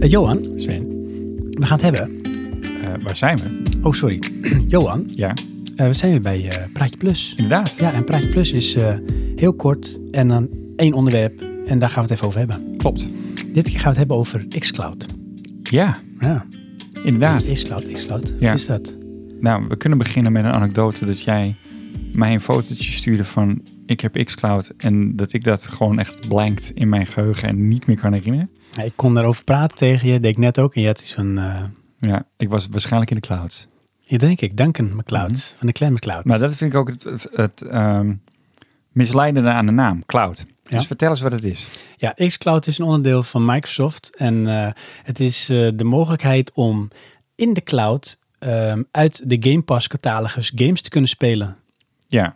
Eh, Johan, Sven, we gaan het hebben. eh, waar zijn we? Oh, sorry. Johan, Ja, eh, we zijn weer bij Praatje Plus. inderdaad. Ja, en Praatje Plus is heel kort en dan één onderwerp. En daar gaan we het even over hebben. Klopt. Dit keer gaan we het hebben over xCloud. Ja, Ja, inderdaad. xCloud, xCloud. Ja. Wat is dat? Nou, we kunnen beginnen met een anekdote dat jij mij een fotootje stuurde van ik heb xCloud en dat ik dat gewoon echt blankt in mijn geheugen en niet meer kan herinneren. Ja, ik kon daarover praten tegen je, deed ik net ook. En je had iets van, eh Ja, ik was waarschijnlijk in de clouds. je denk ik, Duncan McCloud, van de Clan McCloud. Maar dat vind ik ook het, het, ehm, misleidende aan de naam, cloud. Ja. Dus vertel eens wat het is. Ja, xCloud is een onderdeel van Microsoft. En eh, het is eh, de mogelijkheid om in de cloud ehm, uit de Game Pass catalogus games te kunnen spelen. Ja.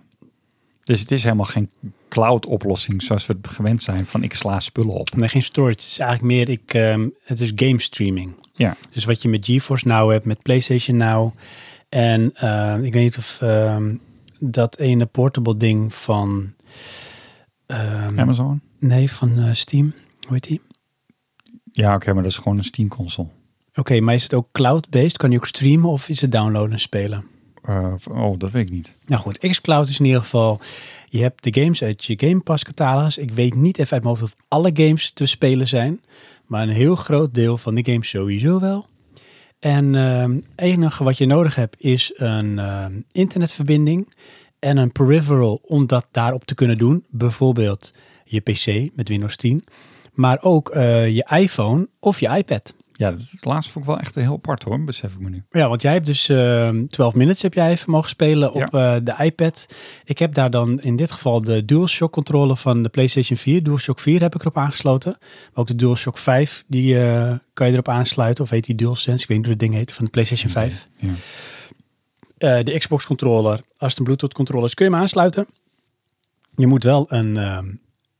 Dus het is helemaal geen cloud oplossing zoals we het gewend zijn van ik sla spullen op. Nee, geen storage. Het is eigenlijk meer, ik, ehm, het is game streaming. Ja. Dus wat je met GeForce Now hebt, met PlayStation Now. En ehm, ik weet niet of ehm, dat ene portable ding van... ehm, Amazon? Nee, van eh, Steam. Hoe heet die? Ja, oké, maar dat is gewoon een Steam console. Oké, maar is het ook cloud-based? Kan je ook streamen of is het downloaden en spelen? Eh, oh, dat weet ik niet. Nou goed, xCloud is in ieder geval... Je hebt de games uit je Game Pass catalogus. Ik weet niet even uit mijn hoofd of alle games te spelen zijn. Maar een heel groot deel van de games sowieso wel. En ehm enige wat je nodig hebt is een ehm, internetverbinding en een peripheral om dat daarop te kunnen doen. Bijvoorbeeld je PC met Windows 10. Maar ook eh, je iPhone of je iPad. Ja, dat het laatste vond ik wel echt heel apart hoor, besef ik me nu. Ja, want jij hebt dus ehm 12 minutes heb jij even mogen spelen op eh, de iPad. Ik heb daar dan in dit geval de DualShock controller van de PlayStation 4. DualShock 4 heb ik erop aangesloten. Maar ook de DualShock 5, die eh, kan je erop aansluiten. Of heet die DualSense, ik weet niet hoe het ding heet, van de PlayStation 5. Ja. Eh, de Xbox controller, als het een Bluetooth controller is, kun je hem aansluiten. Je moet wel een ehm,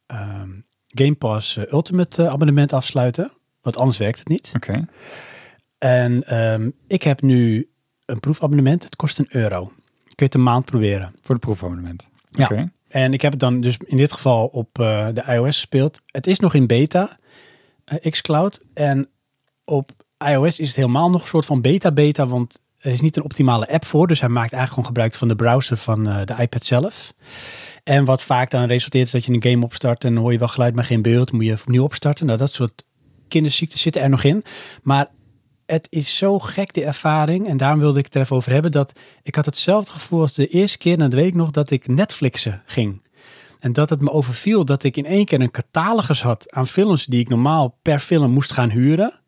ehm, Game Pass Ultimate abonnement afsluiten. Want anders werkt het niet. Oké. En ehm, ik heb nu een proefabonnement. Het kost een euro. Kun je het een maand proberen. Voor de proefabonnement. Ja. Oké. En ik heb het dan dus in dit geval op eh, de iOS gespeeld. Het is nog in beta, eh, xCloud. En op iOS is het helemaal nog een soort van beta-beta, want er is niet een optimale app voor. Dus hij maakt eigenlijk gewoon gebruik van de browser van eh, de iPad zelf. En wat vaak dan resulteert is dat je een game opstart en dan hoor je wel geluid, maar geen beeld. Moet je opnieuw opstarten. Nou, dat soort kinderziekten zitten er nog in. Maar het is zo gek, de ervaring. En daarom wilde ik het er even over hebben. Dat ik had hetzelfde gevoel als de eerste keer. En dat weet nog dat ik Netflixen ging. En dat het me overviel dat ik in één keer een catalogus had aan films die ik normaal per film moest gaan huren.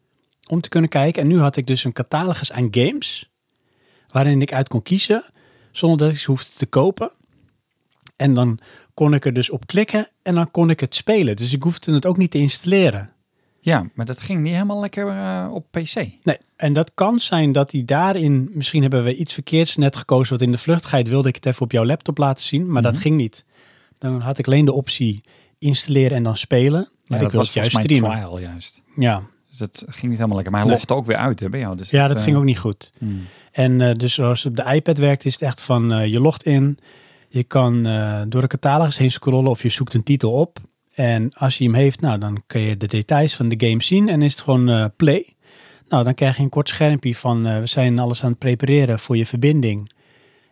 Om te kunnen kijken. En nu had ik dus een catalogus aan games. Waarin ik uit kon kiezen. Zonder dat ik ze hoefde te kopen. En dan kon ik er dus op klikken. En dan kon ik het spelen. Dus ik hoefde het ook niet te installeren. Ja, maar dat ging niet helemaal lekker eh, op PC. Nee, en dat kan zijn dat hij daarin, misschien hebben we iets verkeerds net gekozen, wat in de vluchtigheid wilde ik het even op jouw laptop laten zien, maar dat Mhm. ging niet. Dan had ik alleen de optie installeren en dan spelen. Maar Ja, ik dat was juist streamen. trial juist. Ja. Dus dat ging niet helemaal lekker. Maar hij Nee. logde ook weer uit hè, bij jou. Dus ja, dat eh, ging ook niet goed. hmm. En eh, dus zoals het op de iPad werkt, is het echt van je logt in, je kan door de catalogus heen scrollen of je zoekt een titel op. En als je hem heeft, nou, dan kun je de details van de game zien en is het gewoon eh, play. Nou, dan krijg je een kort schermpje van eh, we zijn alles aan het prepareren voor je verbinding.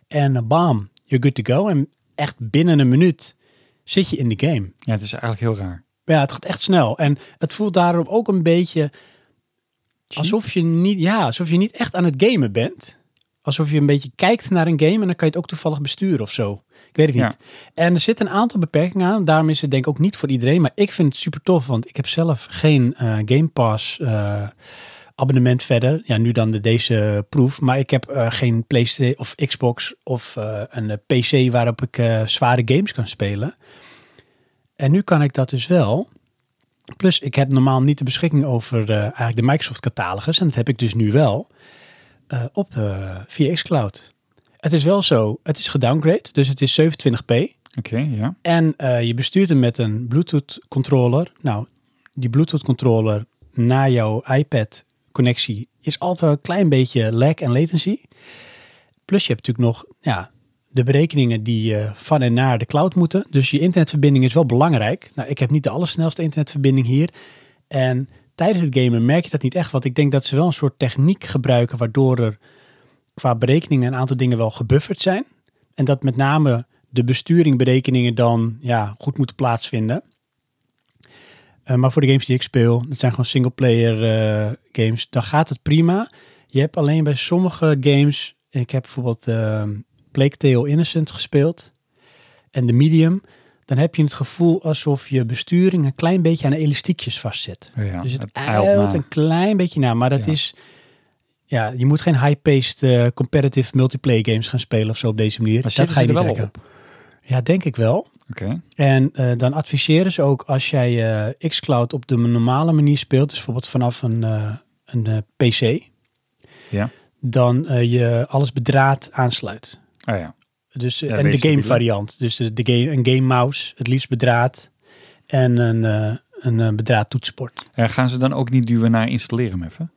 En uh, bam, you're good to go. En echt binnen een minuut zit je in de game. Ja, het is eigenlijk heel raar. Ja, het gaat echt snel. En het voelt daarop ook een beetje alsof je niet, ja, alsof je niet echt aan het gamen bent. Alsof je een beetje kijkt naar een game en dan kan je het ook toevallig besturen of zo. Ik weet het niet. En er zitten een aantal beperkingen aan. Daarom is het denk ik ook niet voor iedereen. Maar ik vind het super tof, want ik heb zelf geen eh, Game Pass eh, abonnement verder. Ja, nu dan de, deze proef. Maar ik heb eh, geen PlayStation of Xbox of een PC waarop ik zware games kan spelen. En nu kan ik dat dus wel. Plus, ik heb normaal niet de beschikking over eigenlijk de Microsoft catalogus. En dat heb ik dus nu wel eh, op eh via xCloud. Het is wel zo, het is gedowngrade, dus het is 27p. Oké, ja. En eh, je bestuurt hem met een Bluetooth controller. Nou, die Bluetooth controller naar jouw iPad connectie is altijd een klein beetje lag en latency. Plus je hebt natuurlijk nog ja, de berekeningen die van en naar de cloud moeten. Dus je internetverbinding is wel belangrijk. Nou, ik heb niet de allersnelste internetverbinding hier. En tijdens het gamen merk je dat niet echt. Want ik denk dat ze wel een soort techniek gebruiken waardoor er qua berekeningen een aantal dingen wel gebufferd zijn. En dat met name de besturingberekeningen dan ja, goed moeten plaatsvinden. Uh, maar voor de games die ik speel, dat zijn gewoon singleplayer uh, games, dan gaat het prima. Je hebt alleen bij sommige games, ik heb bijvoorbeeld uh, Plague Tale Innocent gespeeld en de Medium, dan heb je het gevoel alsof je besturing een klein beetje aan de elastiekjes vastzit. Ja, dus het, het eilt een klein beetje na, maar dat Ja. is... Ja, je moet geen high-paced eh, competitive multiplayer games gaan spelen of zo op deze manier. Maar dat ga je niet wel trekken. Ja, denk ik wel. Oké. En eh, dan adviseren ze ook als jij eh, xCloud op de normale manier speelt, dus bijvoorbeeld vanaf een, een PC, Ja. dan je alles bedraad aansluit. Oh ja. Dus, eh, Ja, en de game variant. Dus de, de game, een game mouse, het liefst bedraad en een, eh een eh, bedraad toetsenbord. En gaan ze dan ook niet duwen naar installeren even?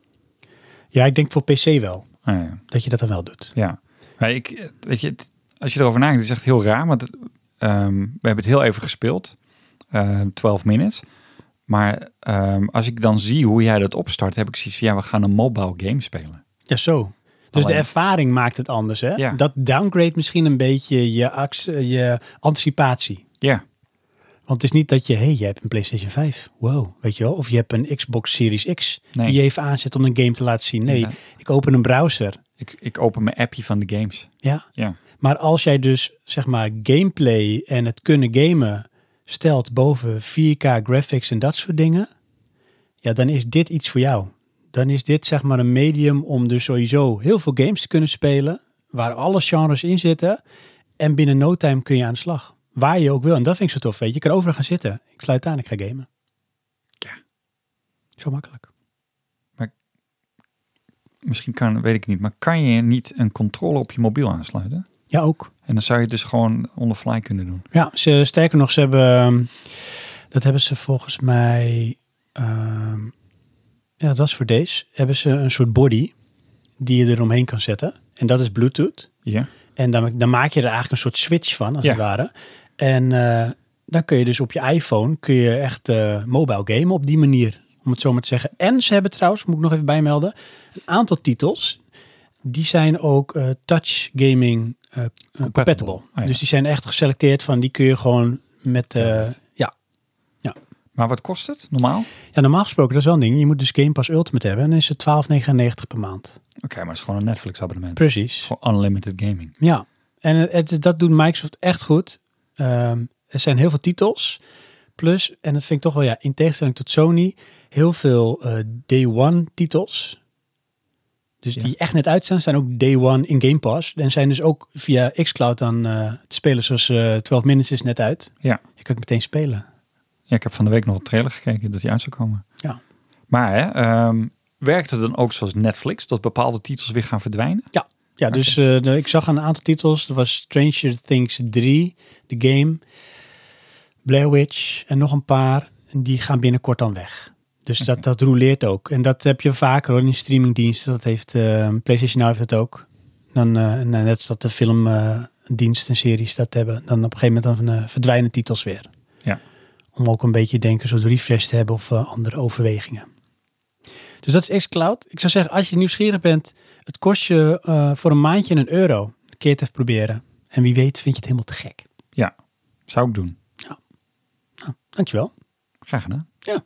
Ja, ik denk voor PC wel, Ah, ja. dat je dat dan wel doet. Ja, maar ik, eh, weet je, als je erover nadenkt, is het echt heel raar. Want ehm, we hebben het heel even gespeeld, eh 12 minutes. Maar ehm, als ik dan zie hoe jij dat opstart, heb ik zoiets van, ja, we gaan een mobile game spelen. Ja, zo. Dus de ervaring maakt het anders, hè? Ja. Dat downgrade misschien een beetje je, eh, je anticipatie. Ja, Want het is niet dat je, hé, hey, je hebt een PlayStation 5. Wow, weet je wel? Of je hebt een Xbox Series X nee. die je even aanzet om een game te laten zien. Nee, Ja, ik open een browser. ik, ik open mijn appje van de games. Ja. Ja. Maar als jij dus, zeg maar, gameplay en het kunnen gamen stelt boven 4K graphics en dat soort dingen, ja, dan is dit iets voor jou. Dan is dit, zeg maar, een medium om dus sowieso heel veel games te kunnen spelen, waar alle genres in zitten. En binnen no time kun je aan de slag. Waar je ook wil. En dat vind ik zo tof, weet je. Je kan overal gaan zitten. Ik sluit aan, ik ga gamen. Ja. Zo makkelijk. Misschien kan, weet ik niet, maar kan je niet een controller op je mobiel aansluiten? Ja, ook. En dan zou je het dus gewoon on the fly kunnen doen. Ja, ze, sterker nog, ze hebben, ehm, dat hebben ze volgens mij, ehm, ja, dat was voor deze, hebben ze een soort body die je eromheen kan zetten. En dat is Bluetooth. Ja. En dan, dan maak je er eigenlijk een soort switch van, als Ja. het ware. En eh, dan kun je dus op je iPhone, kun je echt eh, mobile gamen op die manier, om het zo maar te zeggen. En ze hebben trouwens, moet ik nog even bijmelden, een aantal titels, die zijn ook eh, touch gaming eh, compatible. Oh ja. Dus die zijn echt geselecteerd van, die kun je gewoon met... Maar wat kost het normaal? ja, normaal gesproken, dat is wel een ding. Je moet dus Game Pass Ultimate hebben en dan is het 12,99 per maand. Oké, maar het is gewoon een Netflix abonnement. Precies. Voor unlimited gaming. Ja, en het, het- dat doet Microsoft echt goed. Ehm, er zijn heel veel titels. Plus, en dat vind ik toch wel, ja, in tegenstelling tot Sony, heel veel eh, Day One titels. Dus Ja. die echt net uit zijn, ook Day One in Game Pass. En zijn dus ook via xCloud dan eh, te spelen, zoals eh 12 Minutes is net uit. Ja. Je kan het meteen spelen. Ja, ik heb van de week nog een trailer gekeken dat die uit zou komen. Ja. Maar hè, ehm, werkt het dan ook zoals Netflix, dat bepaalde titels weer gaan verdwijnen? Ja, Oké. dus eh, de- ik zag een aantal titels. Dat was Stranger Things 3, de game. Blair Witch en nog een paar. En die gaan binnenkort dan weg. Dus dat, dat roleert ook. En dat heb je vaker hoor in streamingdiensten. Dat heeft eh, PlayStation Now heeft dat ook. Dan, en net als dat de filmdiensten en series dat hebben. Dan op een gegeven moment dan, verdwijnen titels weer. Ja. Om ook een beetje denken, zo'n refresh te hebben of eh, andere overwegingen. Dus dat is xCloud. Ik zou zeggen, als je nieuwsgierig bent, het kost je eh, voor een maandje een euro. Een keer het even proberen. En wie weet vind je het helemaal te gek. Zou ik doen. Dankjewel. Graag gedaan. Ja.